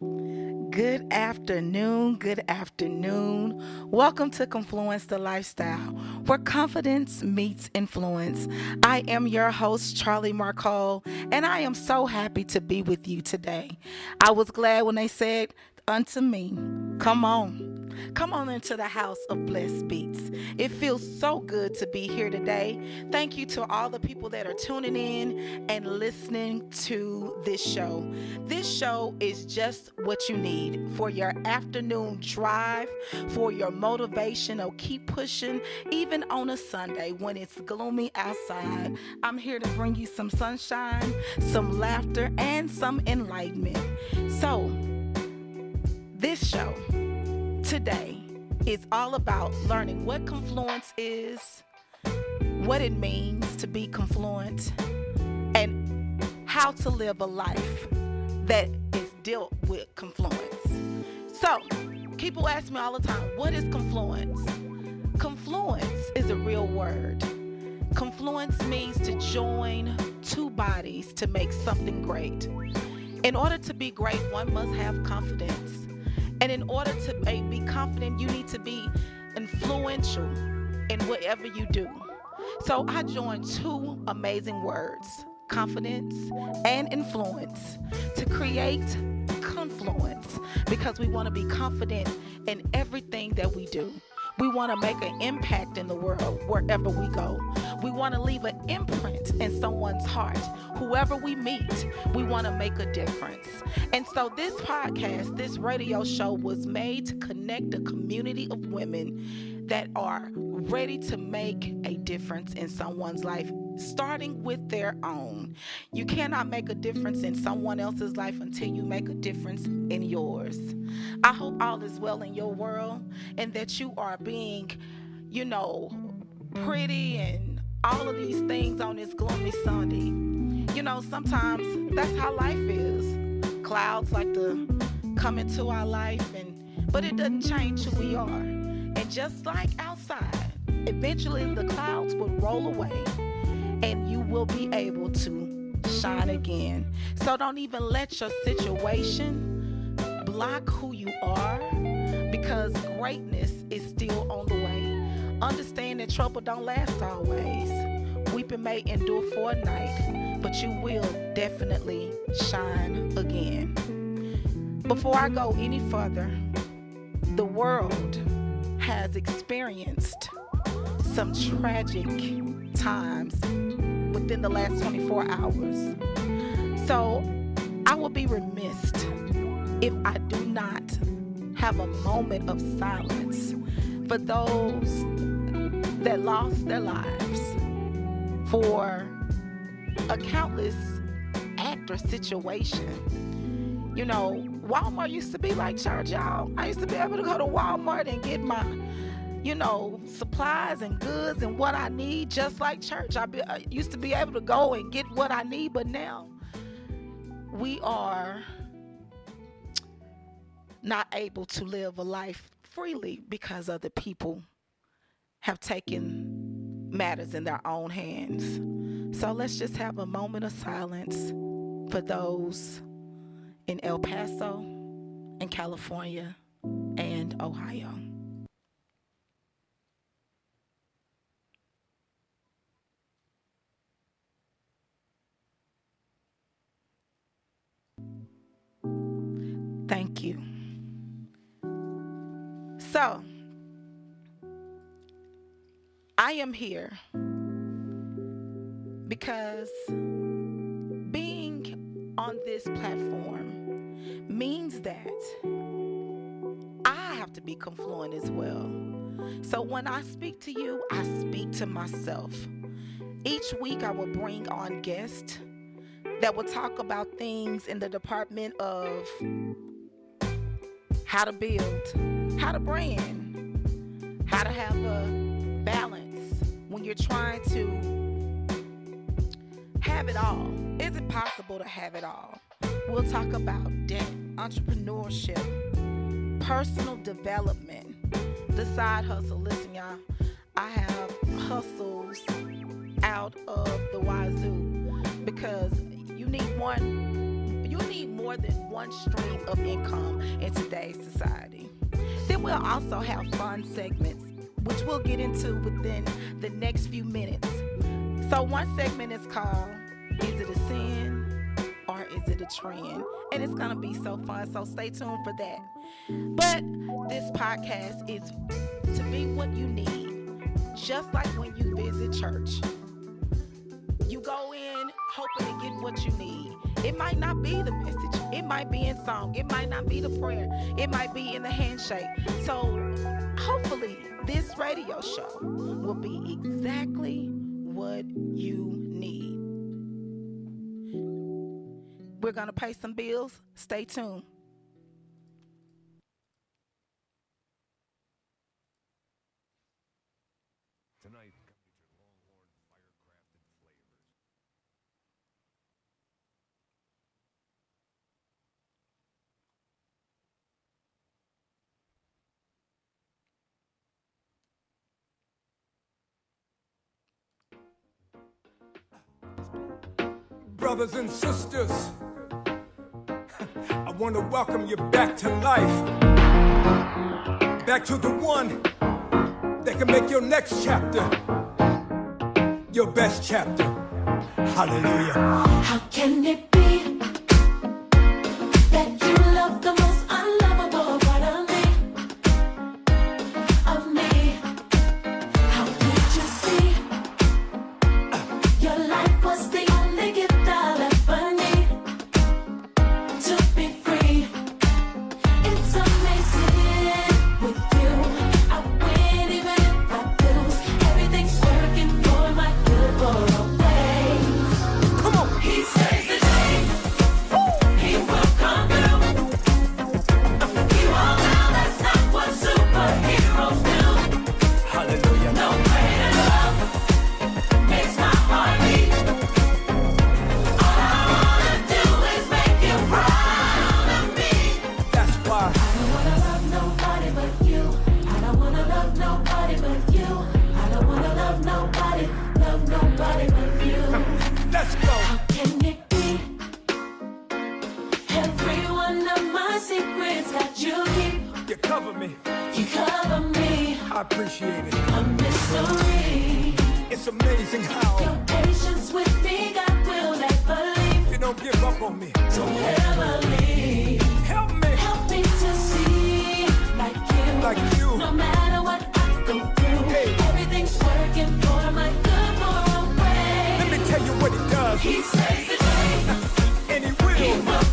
Good afternoon, good afternoon. Welcome to Confluence the Lifestyle, where confidence meets influence. I am your host, Charlie Marcole, and I am so happy to be with you today. I was glad when they said unto me, Come on. Come on into the house of Blessed Beats. It feels so good to be here today. Thank you to all the people that are tuning in and listening to this show. This show is just what you need for your afternoon drive, for your motivation or keep pushing, even on a Sunday when it's gloomy outside. I'm here to bring you some sunshine, some laughter, and some enlightenment. So, this show today is all about learning what confluence is, what it means to be confluent, and how to live a life that is dealt with confluence. So, people ask me all the time, what is confluence? Confluence is a real word. Confluence means to join two bodies to make something great. In order to be great, one must have confidence. And in order to eh, be confident, you need to be influential in whatever you do. So I joined two amazing words confidence and influence to create confluence because we want to be confident in everything that we do. We want to make an impact in the world wherever we go. We want to leave an imprint in someone's heart. Whoever we meet, we want to make a difference. And so, this podcast, this radio show was made to connect a community of women that are ready to make a difference in someone's life, starting with their own. You cannot make a difference in someone else's life until you make a difference in yours. I hope all is well in your world and that you are being, you know, pretty and all of these things on this gloomy Sunday. You know, sometimes that's how life is. Clouds like to come into our life and but it doesn't change who we are. And just like outside, eventually the clouds will roll away and you will be able to shine again. So don't even let your situation block who you are because greatness is still on the way. Understand that trouble don't last always. Weeping may endure for a night, but you will definitely shine again. Before I go any further, the world has experienced some tragic times within the last 24 hours. So I will be remiss if I do not have a moment of silence for those that lost their lives for a countless act or situation. You know, Walmart used to be like church, y'all. I used to be able to go to Walmart and get my, you know, supplies and goods and what I need just like church. I, be, I used to be able to go and get what I need, but now we are not able to live a life freely because other people have taken matters in their own hands. So let's just have a moment of silence for those in El Paso, in California, and Ohio. Thank you. So, I am here because being on this platform means that I have to be confluent as well. So when I speak to you, I speak to myself. Each week, I will bring on guests that will talk about things in the department of how to build, how to brand, how to have a balance when you're trying to have it all. Is it possible to have it all? We'll talk about debt, entrepreneurship, personal development, the side hustle. Listen, y'all, I have hustles out of the wazoo because you need one, you need more than one stream of income in today's society. Then we'll also have fun segments, which we'll get into within the next few minutes. So, one segment is called Is It a Sin Is It a Trend? And it's going to be so fun, so stay tuned for that. But this podcast is to be what you need, just like when you visit church. You go in hoping to get what you need. It might not be the message, it might be in song, it might not be the prayer, it might be in the handshake. So, hopefully, this radio show will be exactly what you We're going to pay some bills. Stay tuned. Tonight, come get your Longhorn fire-crafted flavors. Brothers and sisters, I want to welcome you back to life. Back to the one that can make your next chapter your best chapter. Hallelujah. How can it secrets that you keep, You cover me. you cover me. I appreciate it. A mystery. It's amazing how Your patience with me, God will never leave. you don't give up on me. Don't ever leave. Help me. Help me to see like you. Like you. No matter what I go through, Hey. everything's working for my good for a way. Let me tell you what he does. He saves the day. And he He will.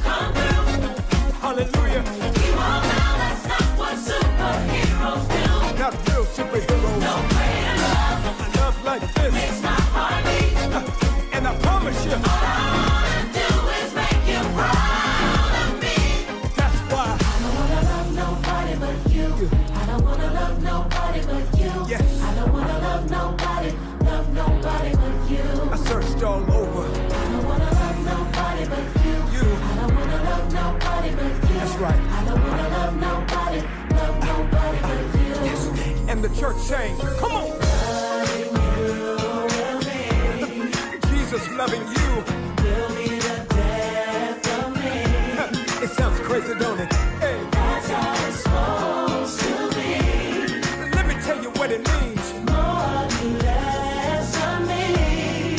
Church saying, Come on. Jesus loving you. Will be the death of me. It sounds crazy, don't it? Hey, That's how it's supposed to be. let me tell you what it means. More be less of me.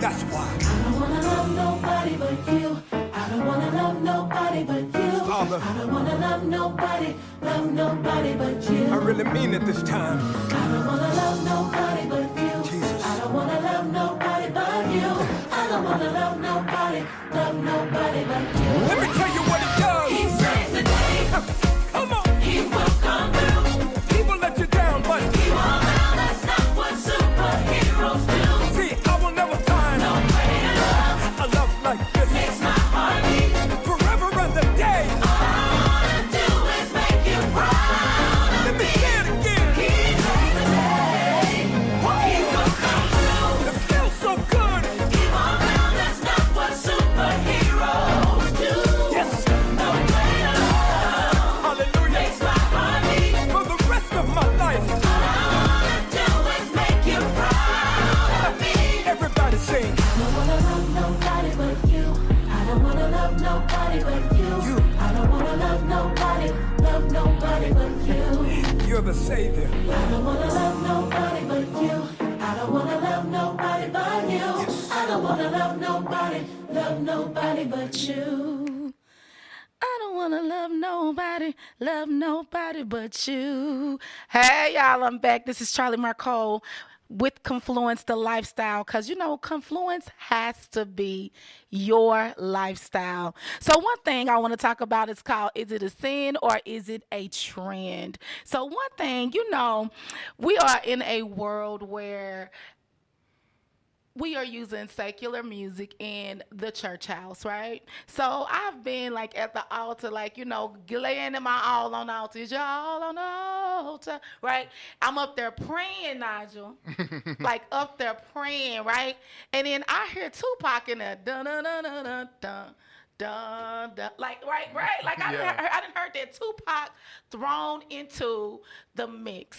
That's why. I don't wanna love nobody but you. I don't wanna love nobody but you. Father. I don't wanna love nobody, love nobody but you. I really mean it this time. I don't wanna love nobody but you. Jesus. I don't wanna love nobody but you. I don't wanna love nobody, love nobody but you. You. Savior. I don't wanna love nobody but you. I don't wanna love nobody but you. I don't wanna love nobody, love nobody but you. I don't wanna love nobody, love nobody but you. Hey y'all, I'm back. This is Charlie Marcole with Confluence the Lifestyle. Cause you know, Confluence has to be your lifestyle. So one thing I want to talk about is called is it a sin or is it a trend? So one thing, you know, we are in a world where we are using secular music in the church house, right? So I've been like at the altar, like, you know, laying in my all on altar. Is your all on altar, right? I'm up there praying, Nigel. like up there praying, right? And then I hear Tupac in there, dun dun dun dun dun dun. Dun, dun, like right, right, like I, Yeah. didn't, I didn't heard that Tupac thrown into the mix.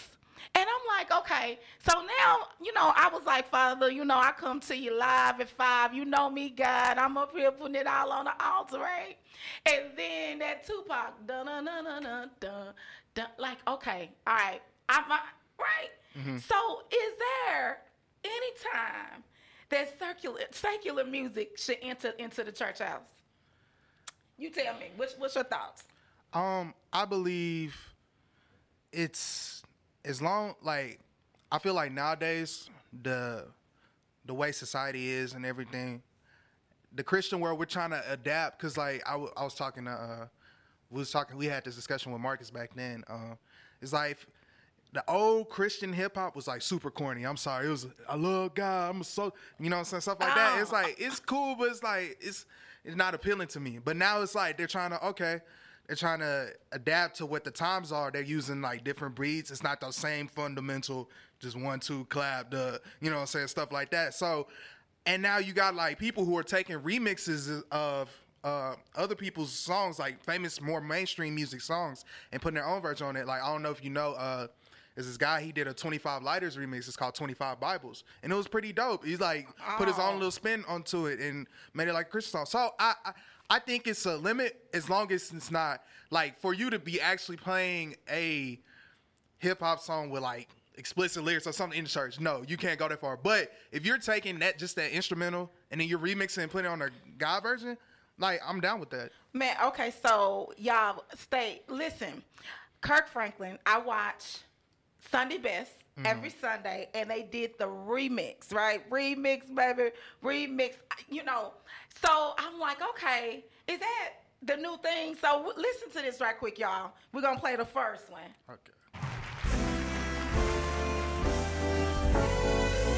And I'm like, okay. So now, you know, I was like, Father, you know, I come to you live at five. You know me, God. I'm up here putting it all on the altar, right? And then that Tupac, dun dun dun dun dun dun, dun like, okay, all right, I'm uh, right. So, is there any time that circular secular music should enter into the church house? You tell me. What's what's your thoughts? Um, I believe it's as long like I feel like nowadays the the way society is and everything, the Christian world we're trying to adapt because like I, w- I was talking to uh we was talking we had this discussion with Marcus back then. Uh, it's like the old Christian hip hop was like super corny. I'm sorry, it was I love God. I'm so you know what I'm saying stuff like that. It's Oh. like it's cool, but it's like it's it's not appealing to me. But now it's like they're trying to okay, they're trying to adapt to what the times are. They're using like different breeds. It's not the same fundamental just one two clap the you know what I'm saying stuff like that. So and now you got like people who are taking remixes of uh, other people's songs, like famous, more mainstream music songs, and putting their own version on it. Like I don't know if you know, uh, there's this guy he did a 25 Lighters remix. It's called 25 Bibles, and it was pretty dope. He's like put his own little spin onto it and made it like a Christian song. So I, I I think it's a limit as long as it's not like for you to be actually playing a hip hop song with like explicit lyrics or something in the church. No, you can't go that far. But if you're taking that just that instrumental and then you're remixing and putting on a God version, like I'm down with that. Man, okay, so y'all stay listen. Kirk Franklin, I watch Sunday Best Mm-hmm. every Sunday, and they did the remix, right? Remix, baby, remix. You know, so I'm like, okay, is that the new thing? So w- listen to this right quick, y'all. We're gonna play the first one. Okay.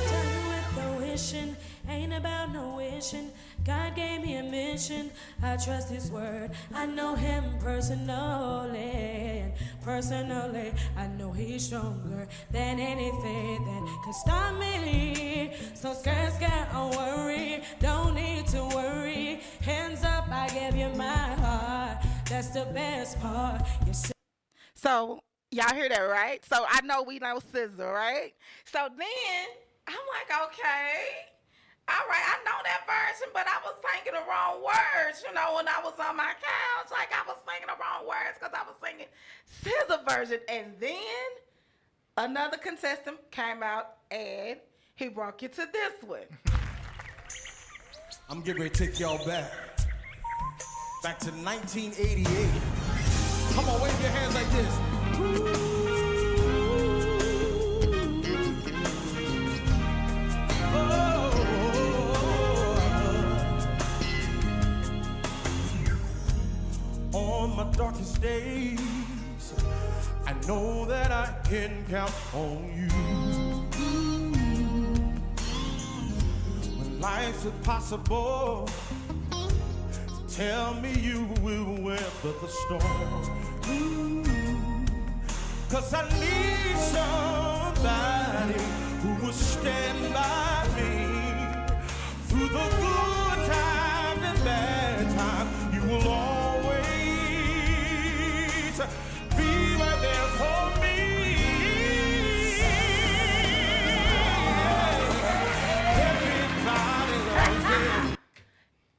Done with the wishing, ain't about no wishing. God gave me a mission. I trust His word. I know Him personally, personally, I know He's stronger than anything that can stop me. So scared, scared, don't worry, don't need to worry. Hands up, I give you my heart. That's the best part. You see So y'all hear that, right? So I know we know SZA, right? So then I'm like, okay, all right, I know that version, but I was singing the wrong words, you know, when I was on my couch, like I was singing the wrong words because I was singing SZA version, and then another contestant came out and he brought you to this one. I'm getting ready to take y'all back. Back to 1988. Come on, wave your hands like this. My darkest days, I know that I can count on you. When life's impossible, tell me you will weather the storm. Cause I need somebody who will stand by me through the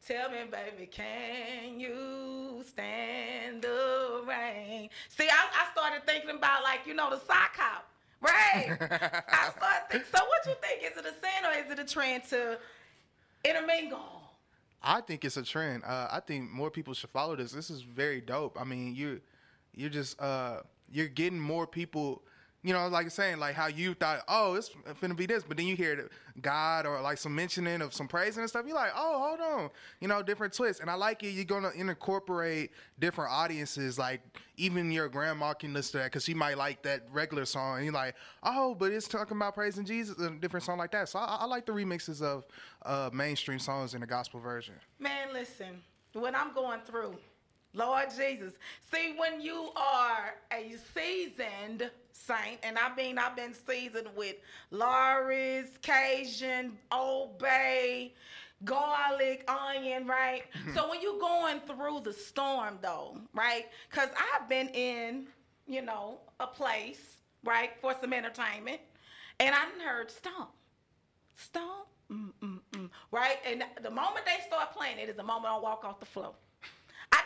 Tell me, baby, can you stand the rain? See, I, I started thinking about like, you know, the sock hop, right? I started so what you think? Is it a sin or is it a trend to intermingle? I think it's a trend. Uh, I think more people should follow this. This is very dope. I mean, you you're just uh, you're getting more people. You know, like saying like how you thought, oh, it's gonna be this, but then you hear God or like some mentioning of some praising and stuff. You're like, oh, hold on, you know, different twists. And I like it. You're gonna incorporate different audiences. Like even your grandma can listen to that because she might like that regular song, and you're like, oh, but it's talking about praising Jesus, a different song like that. So I, I like the remixes of uh, mainstream songs in the gospel version. Man, listen, when I'm going through, Lord Jesus. See, when you are a seasoned saint, and I mean I've been seasoned with Lawry's, Cajun, Old Bay, garlic, onion, right? so when you're going through the storm though, right? Because I've been in, you know, a place, right, for some entertainment, and I heard stomp. Stomp. Mm, mm, mm. Right? And the moment they start playing it is the moment I walk off the floor.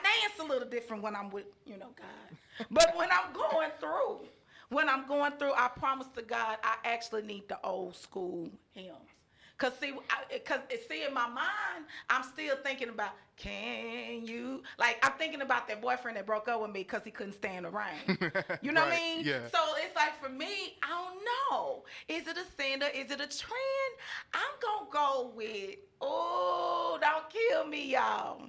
Dance a little different when I'm with, you know, God. But when I'm going through, when I'm going through, I promise to God, I actually need the old school hymns. Cause see, I, cause see in my mind, I'm still thinking about, can you? Like I'm thinking about that boyfriend that broke up with me because he couldn't stand the rain. You know what I mean? yeah. So it's like for me, I don't know. Is it a sin or is it a trend? I'm gonna go with, oh, don't kill me, y'all.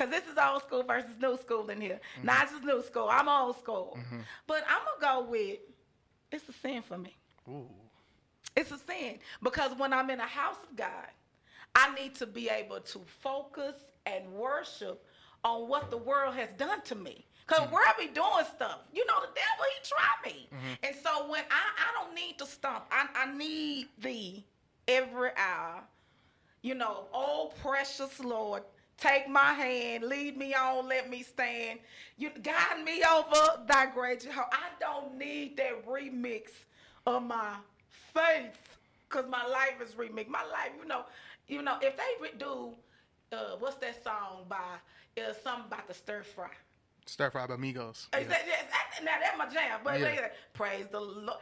Cause this is old school versus new school in here. Mm-hmm. Not just new school. I'm old school. Mm-hmm. But I'm gonna go with, it's a sin for me. Ooh. It's a sin because when I'm in a house of God, I need to be able to focus and worship on what the world has done to me. Cause Mm-hmm. world be doing stuff. You know, the devil he try me. Mm-hmm. And so when I I don't need to stomp. I I need thee every hour. You know, oh precious Lord, take my hand, lead me on, let me stand. You guide me over thy great Jehovah. I don't need that remix of my faith, cause my life is remixed. My life, you know, you know, if they do, uh, what's that song by? Uh, something about the stir fry. Stir. Is that, is that- now that's my jam. But Yeah. praise the Lord.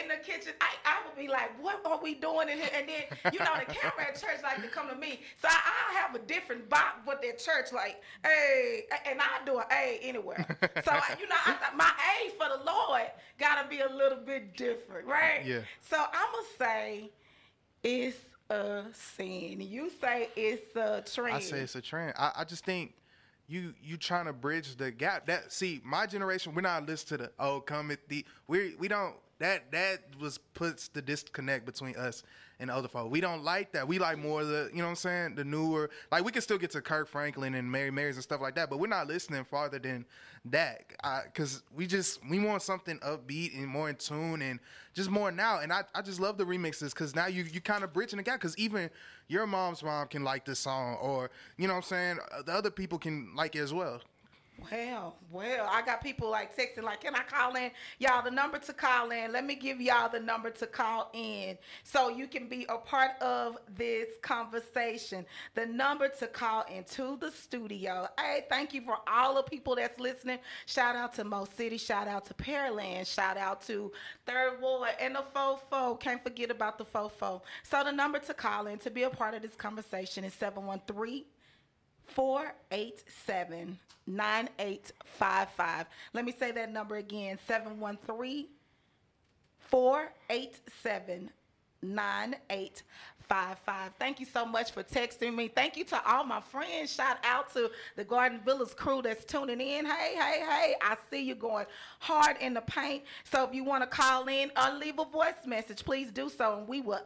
In the kitchen, I, I would be like, what are we doing in here? And then, you know, the camera at church like to come to me. So I, I have a different bop with their church, like, hey, and I do an A anywhere. So, I, you know, I, my A for the Lord got to be a little bit different, right? Yeah. So I'm going to say it's a sin. You say it's a trend. I say it's a trend. I, I just think you you trying to bridge the gap. That see, my generation, we're not listening to the oh cometh the we we don't that that was puts the disconnect between us and other folk. We don't like that. We like more the you know what I'm saying, the newer like we can still get to Kirk Franklin and Mary Marys and stuff like that, but we're not listening farther than that. cause we just we want something upbeat and more in tune and just more now. And I, I just love the remixes because now you you kind of bridging the gap because even your mom's mom can like this song or you know what I'm saying the other people can like it as well. Well, well, I got people like texting, like, can I call in? Y'all, the number to call in. Let me give y'all the number to call in so you can be a part of this conversation. The number to call into the studio. Hey, thank you for all the people that's listening. Shout out to Mo City. Shout out to Pearland. Shout out to Third Ward and the Fofo. Can't forget about the Fofo. So the number to call in to be a part of this conversation is 713- 487 9855. Let me say that number again 713 487 9855. Thank you so much for texting me. Thank you to all my friends. Shout out to the Garden Villas crew that's tuning in. Hey, hey, hey, I see you going hard in the paint. So if you want to call in or leave a voice message, please do so, and we will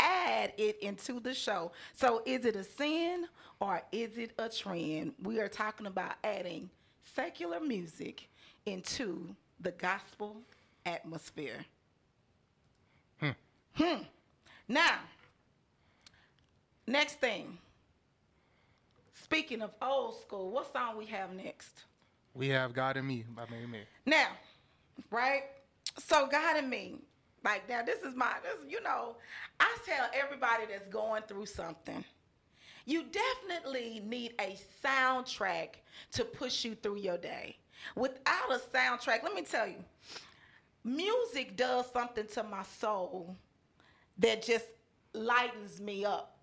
add it into the show. So is it a sin or is it a trend? We are talking about adding secular music into the gospel atmosphere. Hmm. Hmm. Now, next thing. Speaking of old school, what song we have next? We have God and Me by Mary Mary. Now, right? So God and me, like now, this is my, this, you know, I tell everybody that's going through something, you definitely need a soundtrack to push you through your day. Without a soundtrack, let me tell you, music does something to my soul that just lightens me up.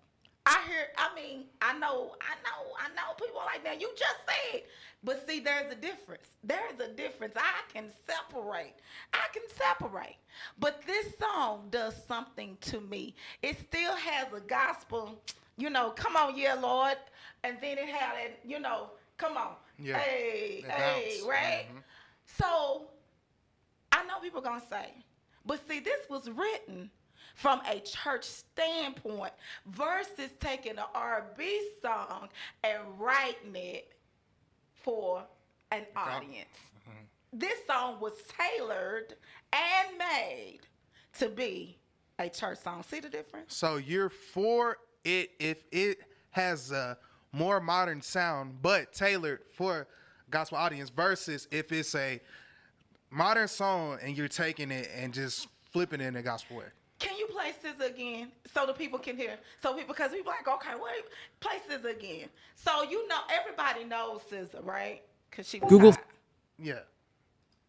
I hear, I mean, I know, I know, I know people are like that. You just said, but see, there's a difference. There's a difference. I can separate. I can separate. But this song does something to me. It still has a gospel, you know, come on, yeah, Lord. And then it had it, you know, come on. Yeah. Hey, It hey, bounce. right? Mhm. So I know people gonna say, but see, this was written from a church standpoint versus taking an R&B song and writing it for an audience. This song was tailored and made to be a church song. See the difference? So you're for it if it has a more modern sound, but tailored for gospel audience, versus if it's a modern song and you're taking it and just flipping it in a gospel way. Can you play SZA again so the people can hear? So people, because people like, okay, wait, play SZA again. So you know, everybody knows SZA, right? Because she Google- hot. Yeah.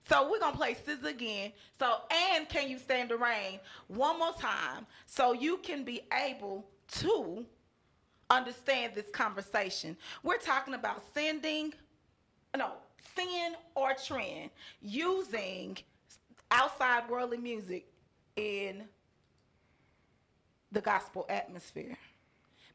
So we're gonna play SZA again. So and can you stand the rain one more time so you can be able to understand this conversation. We're talking about sending, no, sin or trend using outside worldly music in the gospel atmosphere.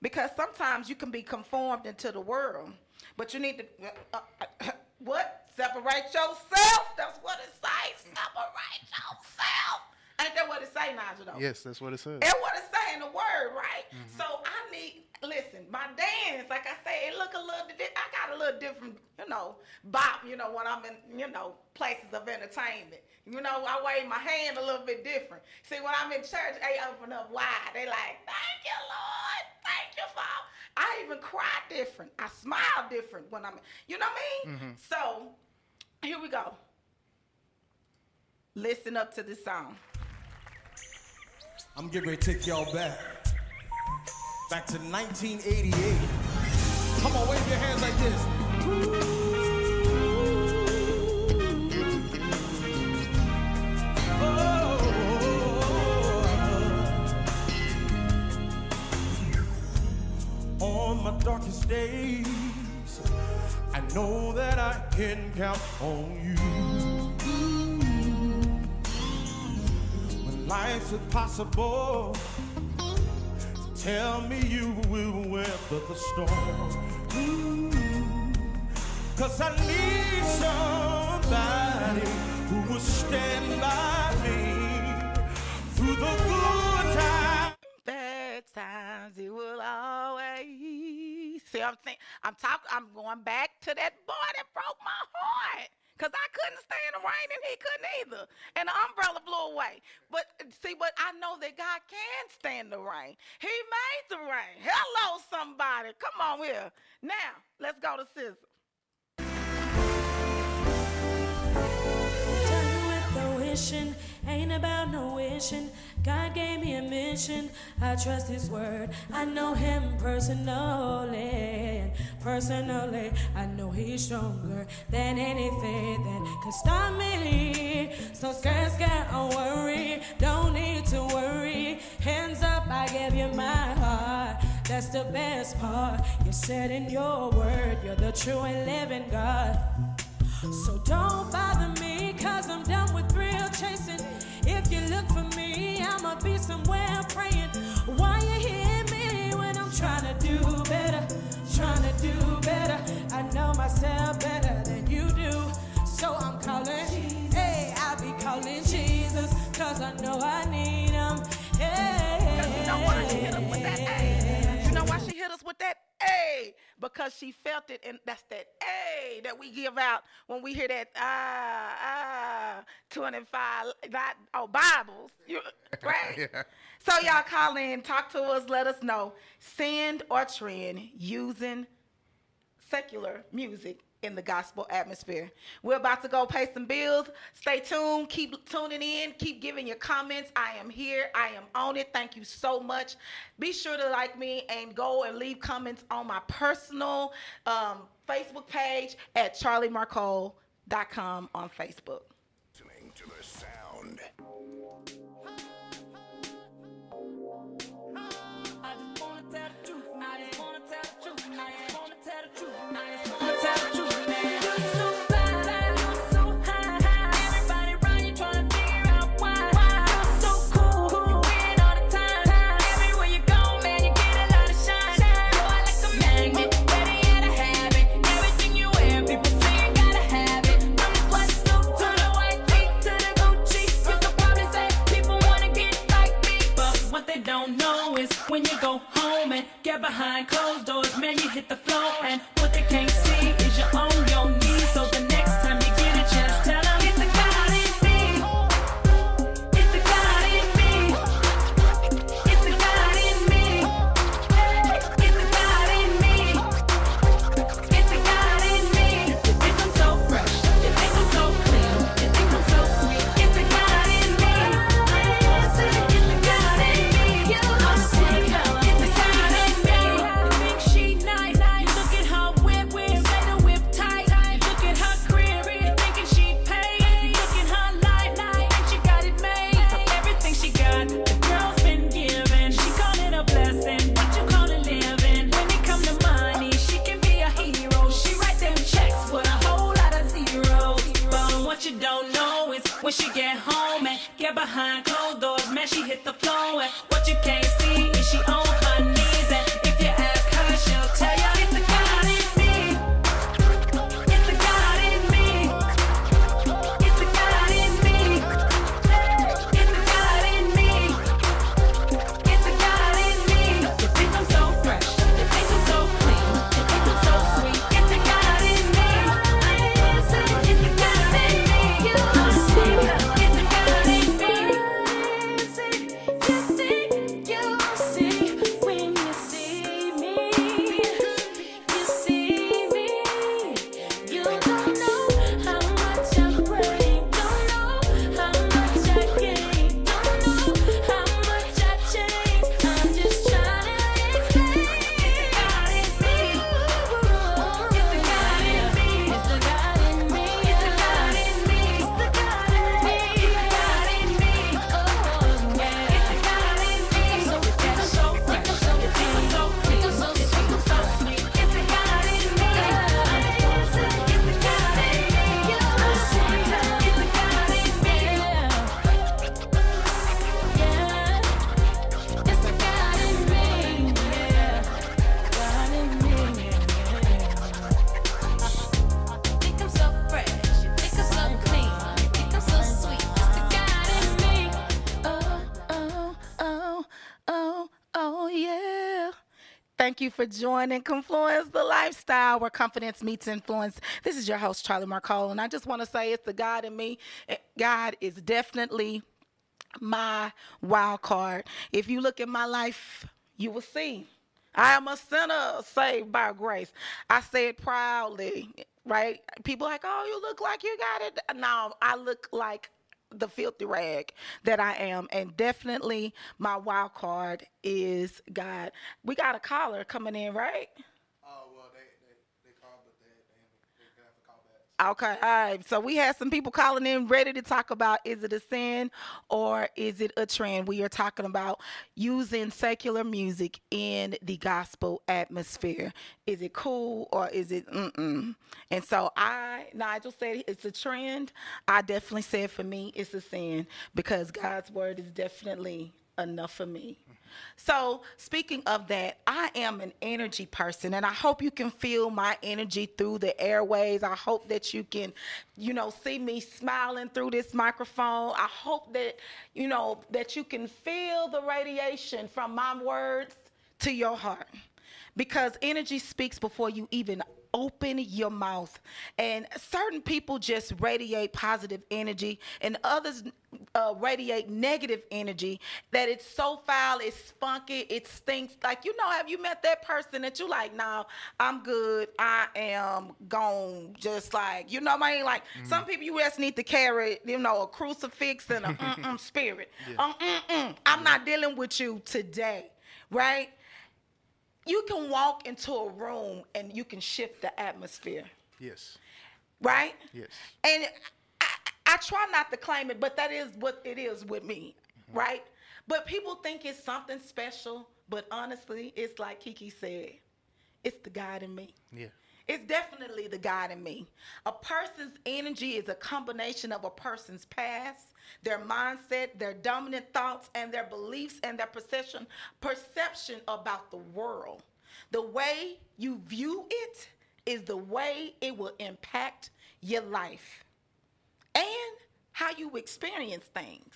Because sometimes you can be conformed into the world, but you need to uh, uh, what? Separate yourself. That's what it says. Separate yourself. Ain't that what it say, Nigel? Though? Yes, that's what it says. That's what it say in the word, right? Mm-hmm. So I need listen. My dance, like I say, it look a little. I got a little different, you know, bop. You know, when I'm in, you know, places of entertainment. You know, I wave my hand a little bit different. See, when I'm in church, they open up wide. They like, thank you, Lord. Thank you, Father. I even cry different. I smile different when I'm, you know what I mean? Mm-hmm. So, here we go. Listen up to this song. I'm getting ready to take y'all back. Back to 1988. Come on, wave your hands like this. On my darkest days, I know that I can count on you. Life's impossible. Tell me you will weather the storm. Ooh. Cause I need somebody who will stand by me through the good times. bad times it will always see i'm saying i'm talking i'm going back to that boy that broke my heart because i couldn't stand the rain and he couldn't either. And the umbrella blew away. But see but i know that god can stand the rain. He made the rain. Hello somebody. Come on here. Now let's go to wishing, ain't about no wishing. God gave me a mission. I trust His word. I know Him personally, personally, I know He's stronger than anything that could stop me. So scared, scared, don't worry, don't need to worry. Hands up, I give you my heart. That's the best part. You said in your word, you're the true and living God. So don't bother me, cause I'm done with thrill chasing. If you look for me, Be somewhere praying. Why you hear me when I'm trying to do better? Trying to do better. I know myself better than you do. So I'm calling, hey, I be calling Jesus, cause I know I need him. Hey, you know why she hit us with that A? You know why she hit us with that A? Because she felt it, and that's that A that we give out when we hear that ah ah twenty-five not oh Bibles, you, right? So y'all call in, talk to us, let us know, send or trend using secular music in the gospel atmosphere. We're about to go pay some bills. Stay tuned. Keep tuning in. Keep giving your comments. I am here. I am on it. Thank you so much. Be sure to like me and go and leave comments on my personal um, Facebook page at charliemarcole.com on Facebook. Behind closed doors, man, you hit the floor, and Thank you for joining Confluence the Lifestyle, where confidence meets influence. This is your host, Charlie Marcole, and I just want to say it's the God in me. Eh, God is definitely my wild card. If you look at my life, you will see I am a sinner saved by grace. I say it proudly, right? People like, oh, you look like you got it. No, I look like the filthy rag that I am. And definitely my wild card is God. We got a caller coming in, right? Oh well, they they, they called, but they they, they have to call back. Okay, all right. So we had some people calling in ready to talk about is it a sin or is it a trend? We are talking about using secular music in the gospel atmosphere. Is it cool or is it mm-mm? And so I, Nigel said it's a trend. I definitely said for me it's a sin because God's word is definitely enough for me. So, speaking of that, I am an energy person and I hope you can feel my energy through the airways. I hope that you can, you know, see me smiling through this microphone. I hope that, you know, that you can feel the radiation from my words to your heart. Because energy speaks before you even open your mouth. And certain people just radiate positive energy, and others uh, radiate negative energy that it's so foul, it's funky, it stinks. Like, you know, have you met that person that you like, nah, I'm good, I am gone, just like, you know what I mean? Like, some people you just need to carry, you know, a crucifix and a mm-mm spirit. Um, mm-mm. I'm not dealing with you today, right? You can walk into a room and you can shift the atmosphere, Yes. right? Yes. And I, I try not to claim it, but that is what it is with me, Mm-hmm. right? But people think it's something special, but honestly, it's like Kiki said, it's the God in me. Yeah. It's definitely the God in me. A person's energy is a combination of a person's past, their mindset, their dominant thoughts, and their beliefs and their perception perception about the world. The way you view it is the way it will impact your life and how you experience things.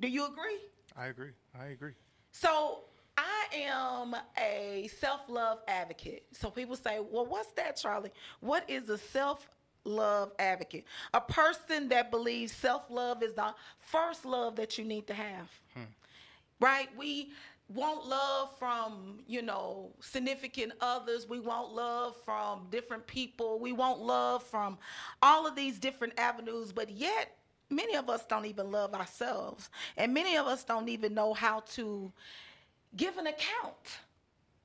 Do you agree? I agree. I agree. So I am a self-love advocate. So people say, "Well, what's that, Charlie? What is a self-love advocate? A person that believes self-love is the first love that you need to have." Hmm. Right? We want love from, you know, significant others. We want love from different people. We want love from all of these different avenues, but yet many of us don't even love ourselves. And many of us don't even know how to give an account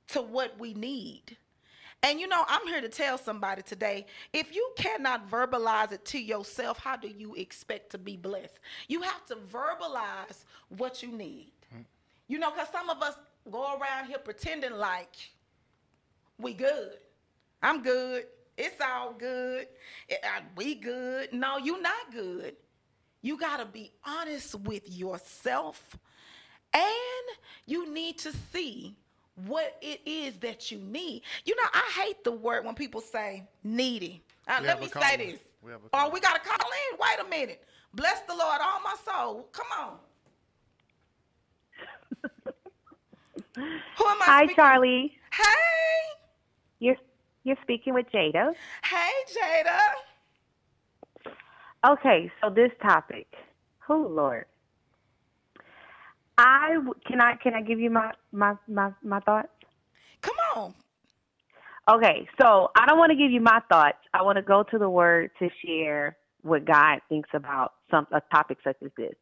to what we need. And you know, I'm here to tell somebody today if you cannot verbalize it to yourself, how do you expect to be blessed? You have to verbalize what you need. You know, because some of us go around here pretending like we good. I'm good. It's all good. Eh, We good. No, you're not good. You got to be honest with yourself and you need to see what it is that you need. You know, I hate the word when people say needy. Uh, let me say caller. this. We Oh, we got to call in. Wait a minute. Bless the Lord, all my soul. Come on. Who am I Hi, speaking- Charlie. Hey. You're you're speaking with Jada. Hey, Jada. Okay, so this topic. Oh Lord. I can I can I give you my my my, my thoughts? Come on. Okay, so I don't want to give you my thoughts. I want to go to the word to share what God thinks about some a topic such as this.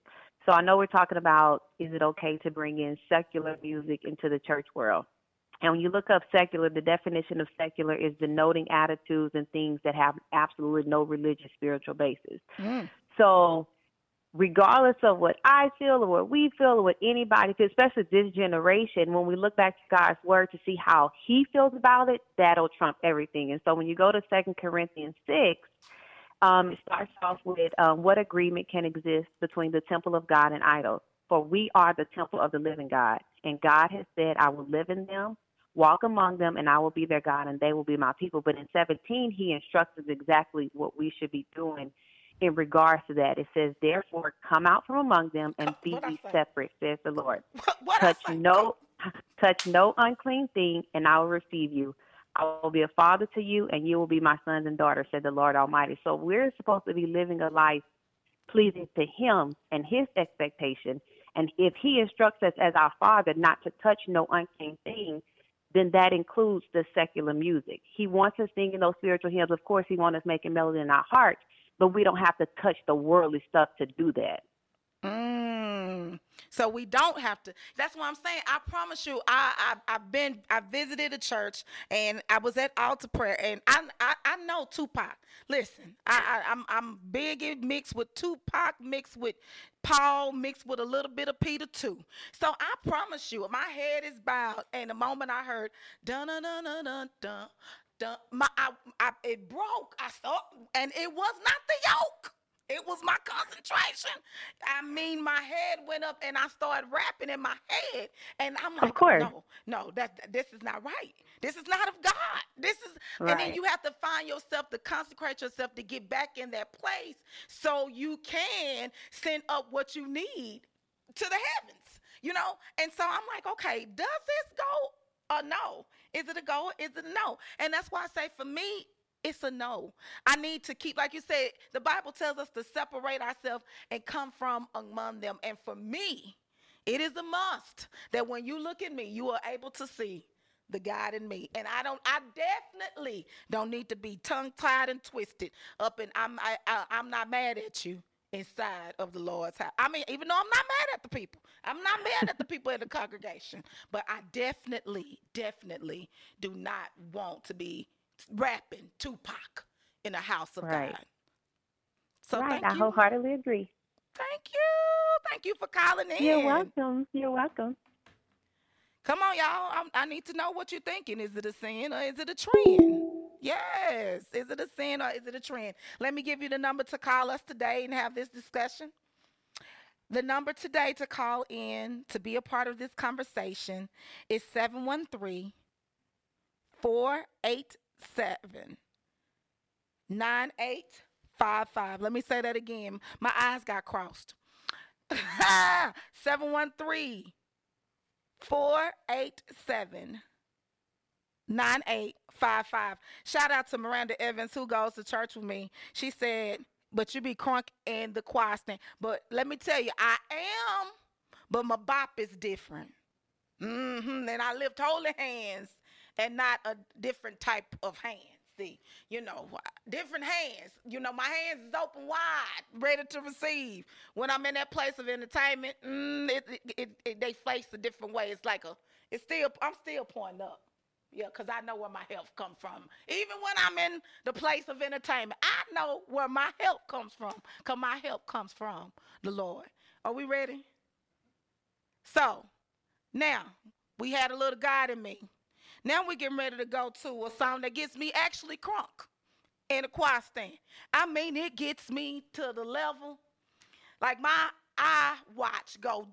So I know we're talking about is it okay to bring in secular music into the church world? And when you look up secular, the definition of secular is denoting attitudes and things that have absolutely no religious spiritual basis. Mm. So regardless of what I feel or what we feel or what anybody feels, especially this generation, when we look back to God's word to see how he feels about it, that'll trump everything. And so when you go to Second Corinthians six, um, it starts off with um, what agreement can exist between the temple of God and idols. For we are the temple of the living God. And God has said, I will live in them, walk among them, and I will be their God, and they will be my people. But in 17, he instructs us exactly what we should be doing in regards to that. It says, Therefore, come out from among them and be ye separate, says the Lord. What, what Touch no touch no unclean thing, and I will receive you. I will be a father to you, and you will be my sons and daughters, said the Lord Almighty. So we're supposed to be living a life pleasing to Him and His expectation. And if He instructs us as our Father not to touch no unclean thing, then that includes the secular music. He wants us singing those spiritual hymns. Of course, He wants us making melody in our hearts, but we don't have to touch the worldly stuff to do that. Mm. So we don't have to. That's what I'm saying. I promise you, I, I I've been I visited a church and I was at altar prayer and I I, I know Tupac. Listen, I, I I'm I'm big mixed with Tupac, mixed with Paul, mixed with a little bit of Peter too. So I promise you, my head is bowed, and the moment I heard dun dun dun dun dun my, I, I, it broke. I saw, and it was not the yoke. It was my concentration. I mean, my head went up and I started rapping in my head. And I'm like, of course. no, no, that, that- this is not right. This is not of God. This is, and then you have to find yourself to consecrate yourself to get back in that place so you can send up what you need to the heavens, you know? And so I'm like, okay, does this go or no? Is it a go? Is it a no? And that's why I say for me, it's a no. I need to keep, like you said, the Bible tells us to separate ourselves and come from among them. And for me, it is a must that when you look at me, you are able to see the God in me. And I don't, I definitely don't need to be tongue tied and twisted up. And I'm, I, I, I'm not mad at you inside of the Lord's house. I mean, even though I'm not mad at the people, I'm not mad at the people in the congregation, but I definitely, definitely do not want to be rapping Tupac in the house of Right. God. So right. I you. wholeheartedly agree. Thank you. Thank you for calling in. You're welcome. You're welcome. Come on, y'all. I'm, I need to know what you're thinking. Is it a sin or is it a trend? Yes. Is it a sin or is it a trend? Let me give you the number to call us today and have this discussion. The number today to call in to be a part of this conversation is 713 487 9855. Let me say that again. My eyes got crossed. 713 487 9855. Shout out to Miranda Evans, who goes to church with me. She said, But you be crunk in the choir stand. But let me tell you, I am, but my bop is different. hmm And I lift holy hands and not a different type of hand. See, you know, different hands. You know, my hands is open wide, ready to receive. When I'm in that place of entertainment, mm, it, it, it- they face a different way. It's like a, it's still, I'm still pointing up. Yeah, because I know where my help comes from. Even when I'm in the place of entertainment, I know where my help comes from. Because my help comes from the Lord. Are we ready? So, now, we had a little God in me. Now we're getting ready to go to a song that gets me actually crunk in a choir stand. I mean, it gets me to the level, like my eye watch go,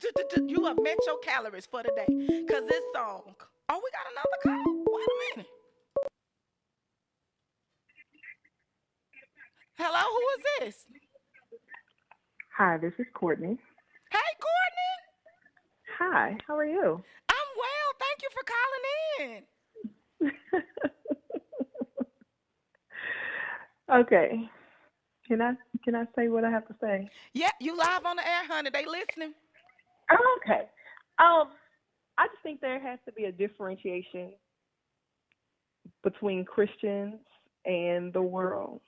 you have met your calories for the day. Because this song, oh, we got another call. Wait a minute. Hello, who is this? Hi, this is Courtney. Hey, Courtney. Hi, how are you? I'm well. Thank you for calling in. okay. Can I can I say what I have to say? Yeah, you live on the air, honey. They listening. Okay. Um, I just think there has to be a differentiation between Christians and the world.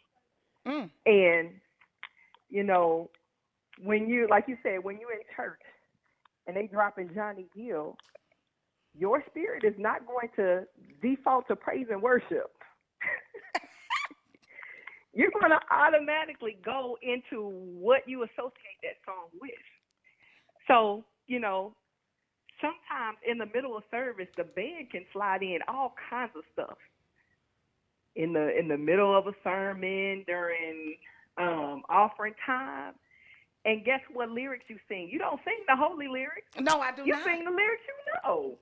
Mm. And you know, when you like you said, when you're in church and they dropping Johnny Gill, your spirit is not going to default to praise and worship. You're going to automatically go into what you associate that song with. So, you know, sometimes in the middle of service, the band can slide in all kinds of stuff. In the in the middle of a sermon, during um, offering time, and guess what lyrics you sing? You don't sing the holy lyrics. No, I do You not. You sing the lyrics you know.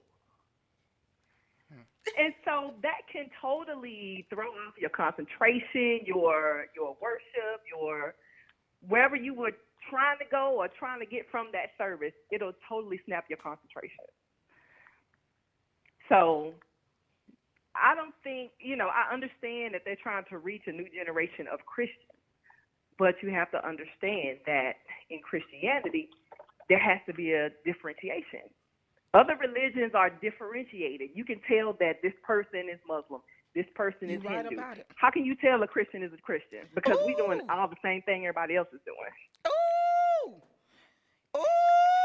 And so that can totally throw off your concentration, your your worship, your wherever you were trying to go or trying to get from that service, it'll totally snap your concentration. So I don't think, you know, I understand that they're trying to reach a new generation of Christians, but you have to understand that in Christianity, there has to be a differentiation. Other religions are differentiated. You can tell that this person is Muslim, this person You is right Hindu. How can you tell a Christian is a Christian? Because we're doing all the same thing everybody else is doing.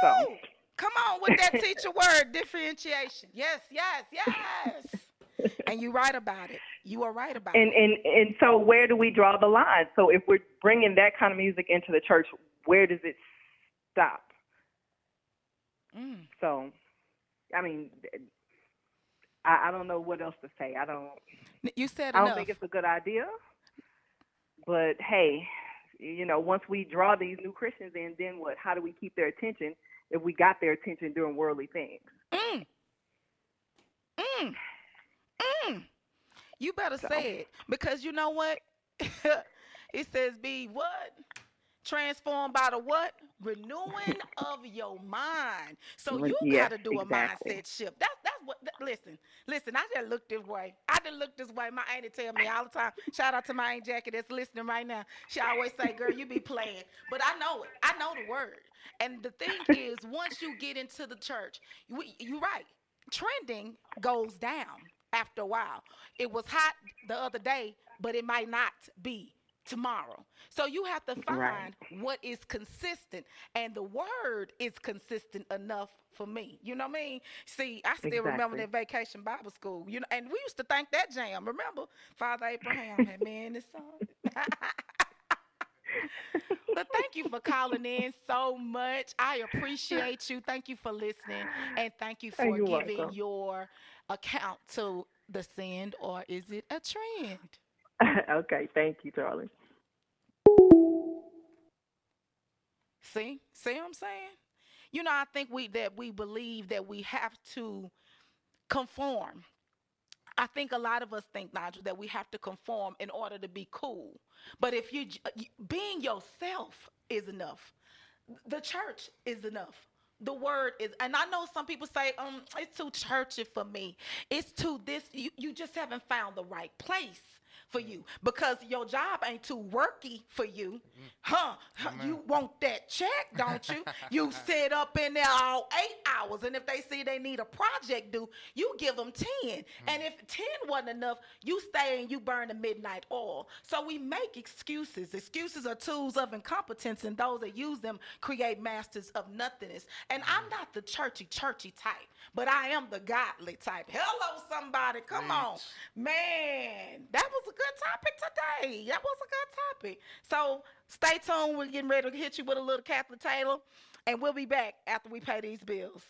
So- Come on with that teacher word, differentiation. Yes, yes, yes. and you right about it. You are right about And it. and and so where do we draw the line? So if we're bringing that kind of music into the church, where does it stop? Mm. So, I mean, I, I don't know what else to say. I don't. You said I don't enough. think it's a good idea. But hey, you know, once we draw these new Christians in, then what? How do we keep their attention if we got their attention doing worldly things? Mm. Mm. Mm. You better So- say it because you know what? it says be what? Transformed by the what? Renewing of your mind. So you yes, got to do a exactly. mindset shift. That's that's what. th- listen, listen. I just look this way. I didn't look this way. My auntie tell me all the time. Shout out to my aunt Jackie that's listening right now. She always say, "Girl, you be playing," but I know it. I know the word. And the thing is, once you get into the church, you, you're right. Trending goes down after a while. It was hot the other day, but it might not be tomorrow. So you have to find Right. what is consistent, and the word is consistent enough for me. You know what I mean? See, I still remember that vacation Bible school. You know, and we used to think that jam. Remember, Father Abraham had me in his son. But thank you for calling in so much. I appreciate you. Thank you for listening. And thank you oh, for you're giving welcome. your account to the send or is it a trend? okay, thank you, Charlie. See? See what I'm saying? You know, I think we that we believe that we have to conform. I think a lot of us think, Nigel, that we have to conform in order to be cool. But if you you- being yourself is enough. The church is enough. The word is, and I know some people say, um, it's too churchy for me. It's too this. You, you just haven't found the right place for you because your job ain't too worky for you, huh? Huh, You want that check, don't you? you sit up in there all eight hours, and if they see they need a project due, you give them 10. Mm-hmm. And if 10 wasn't enough, you stay and you burn the midnight oil. So we make excuses. Excuses are tools of incompetence, and those that use them create masters of nothingness. And I'm mm-hmm. not the churchy, churchy type, but I am the godly type. Hello, somebody. Come on. Man, that was a good topic today. That was a good topic. So stay tuned. We're getting ready to hit you with a little Catholic Taylor, and we'll be back after we pay these bills.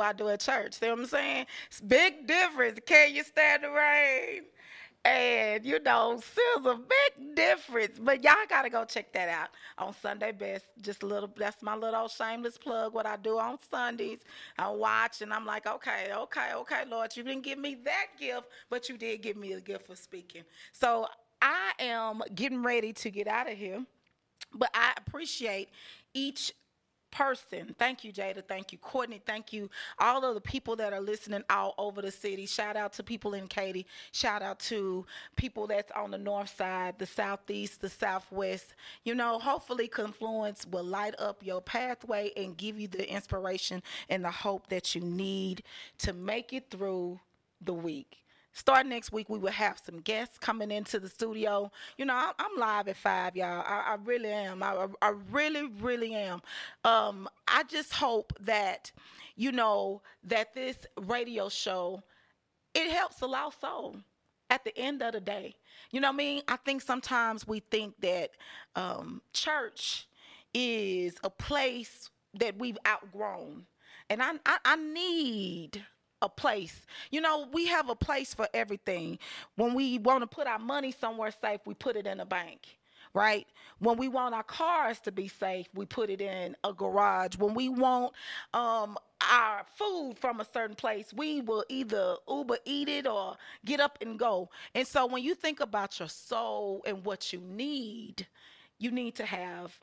I do at church. See what I'm saying? It's big difference. Can you stand the rain? And you know, there's a big difference. But y'all gotta go check that out on Sunday Best. Just a little that's my little shameless plug. What I do on Sundays. I watch and I'm like, okay, okay, okay, Lord, you didn't give me that gift, but you did give me a gift for speaking. So I am getting ready to get out of here. But I appreciate each person. Thank you, Jada. Thank you, Courtney. Thank you, all of the people that are listening all over the city. Shout out to people in Katy. Shout out to people that's on the north side, the southeast, the southwest. You know, hopefully, Confluence will light up your pathway and give you the inspiration and the hope that you need to make it through the week. Starting next week, we will have some guests coming into the studio. You know, I- I'm live at five, y'all. I, I really am. I, I- I really, really am. Um, I just hope that, you know, that this radio show it helps a lost soul at the end of the day. You know what I mean? I think sometimes we think that um, church is a place that we've outgrown. And I, I, I need a place. You know, we have a place for everything. When we want to put our money somewhere safe, we put it in a bank right? When we want our cars to be safe, we put it in a garage. When we want um, our food from a certain place, we will either Uber eat it or get up and go. And so when you think about your soul and what you need, you need to have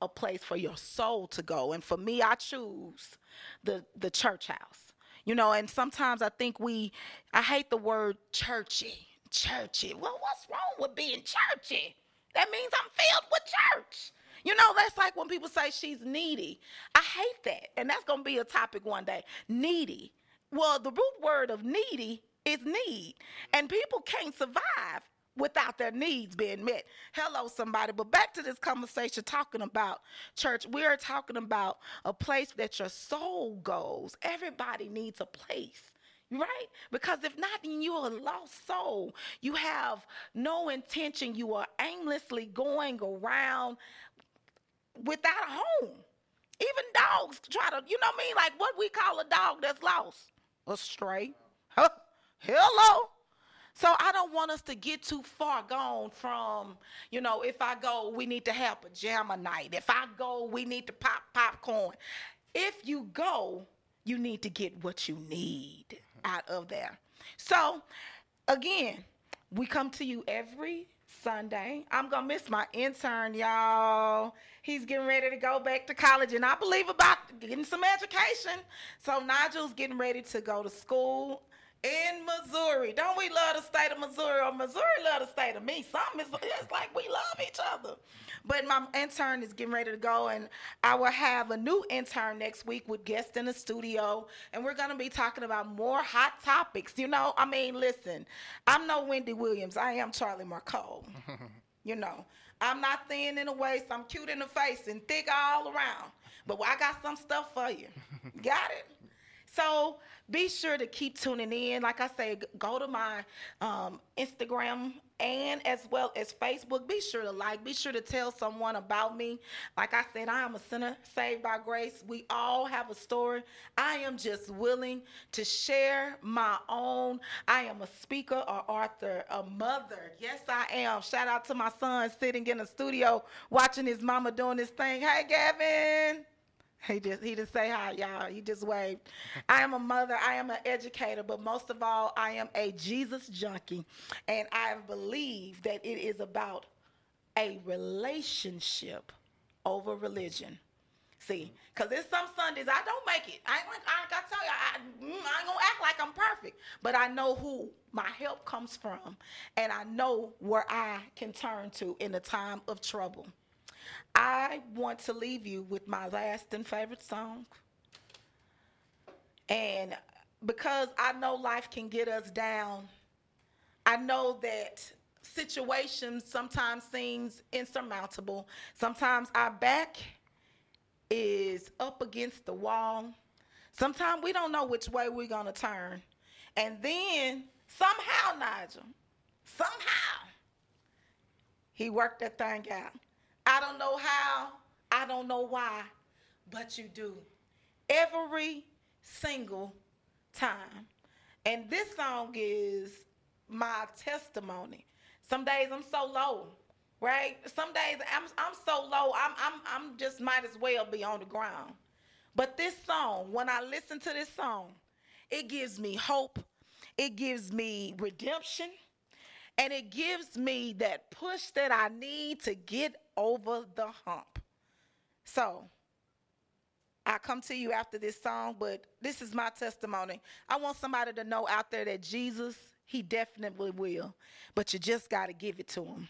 a place for your soul to go. And for me, I choose the the church house. You know, and sometimes I think we I hate the word churchy. Churchy. Well, what's wrong with being churchy? That means I'm filled with church. You know, that's like when people say she's needy. I hate that. And that's going to be a topic one day. Needy. Well, the root word of needy is need. And people can't survive without their needs being met. Hello, somebody. But back to this conversation talking about church. We are talking about a place that your soul goes. Everybody needs a place. Right? Because if not, then you're a lost soul. You have no intention. You are aimlessly going around without a home. Even dogs try to, you know what I mean? Like what we call a dog that's lost? A stray. Huh? Hello? So I don't want us to get too far gone from, you know, if I go, we need to have pajama night. If I go, we need to pop popcorn. If you go, you need to get what you need out of there. So again, we come to you every Sunday. I'm gonna miss my intern, y'all. He's getting ready to go back to college, and I believe about getting some education. So Nigel's getting ready to go to school in Missouri. Don't we love the state of Missouri? Or Missouri love the state of me. Something is it's like we love each other. But my intern is getting ready to go, and I will have a new intern next week with guests in the studio, and we're gonna be talking about more hot topics. You know, I mean, listen, I'm no Wendy Williams. I am Charlie Marcole. You know, I'm not thin in the waist. I'm cute in the face and thick all around. But I got some stuff for you. got it? So be sure to keep tuning in. Like I say, go to my um, Instagram and as well as Facebook. Be sure to like, be sure to tell someone about me. Like I said, I am a sinner saved by grace. We all have a story. I am just willing to share my own. I am a speaker or author, a mother. Yes, I am. Shout out to my son sitting in the studio watching his mama doing this thing. Hey, Gavin. He just he just say hi, y'all. He just waved. I am a mother. I am an educator, but most of all, I am a Jesus junkie, and I believe that it is about a relationship over religion. See, because there's some Sundays I don't make it. I ain't like I tell you, I, mm, I ain't gonna act like I'm perfect, but I know who my help comes from, and I know where I can turn to in a time of trouble. I want to leave you with my last and favorite song. And because I know life can get us down, I know that situations sometimes seems insurmountable. Sometimes our back is up against the wall. Sometimes we don't know which way we're going to turn. And then somehow, Nigel, somehow, He worked that thing out. I don't know how, I don't know why, but you do. Every single time. And this song is my testimony. Some days I'm so low, right? Some days I'm I'm so low, I'm I'm I'm just might as well be on the ground. But this song, when I listen to this song, it gives me hope. It gives me redemption. And it gives me that push that I need to get over the hump. So I come to you after this song, but this is my testimony. I want somebody to know out there that Jesus, he definitely will, but you just got to give it to him.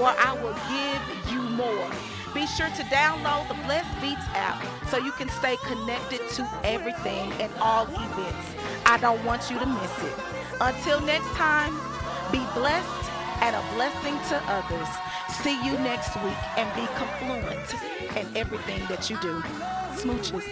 Where I will give you more. Be sure to download the Blessed Beats app so you can stay connected to everything and all events. I don't want you to miss it. Until next time, be blessed and a blessing to others. See you next week and be confluent in everything that you do. Smooches.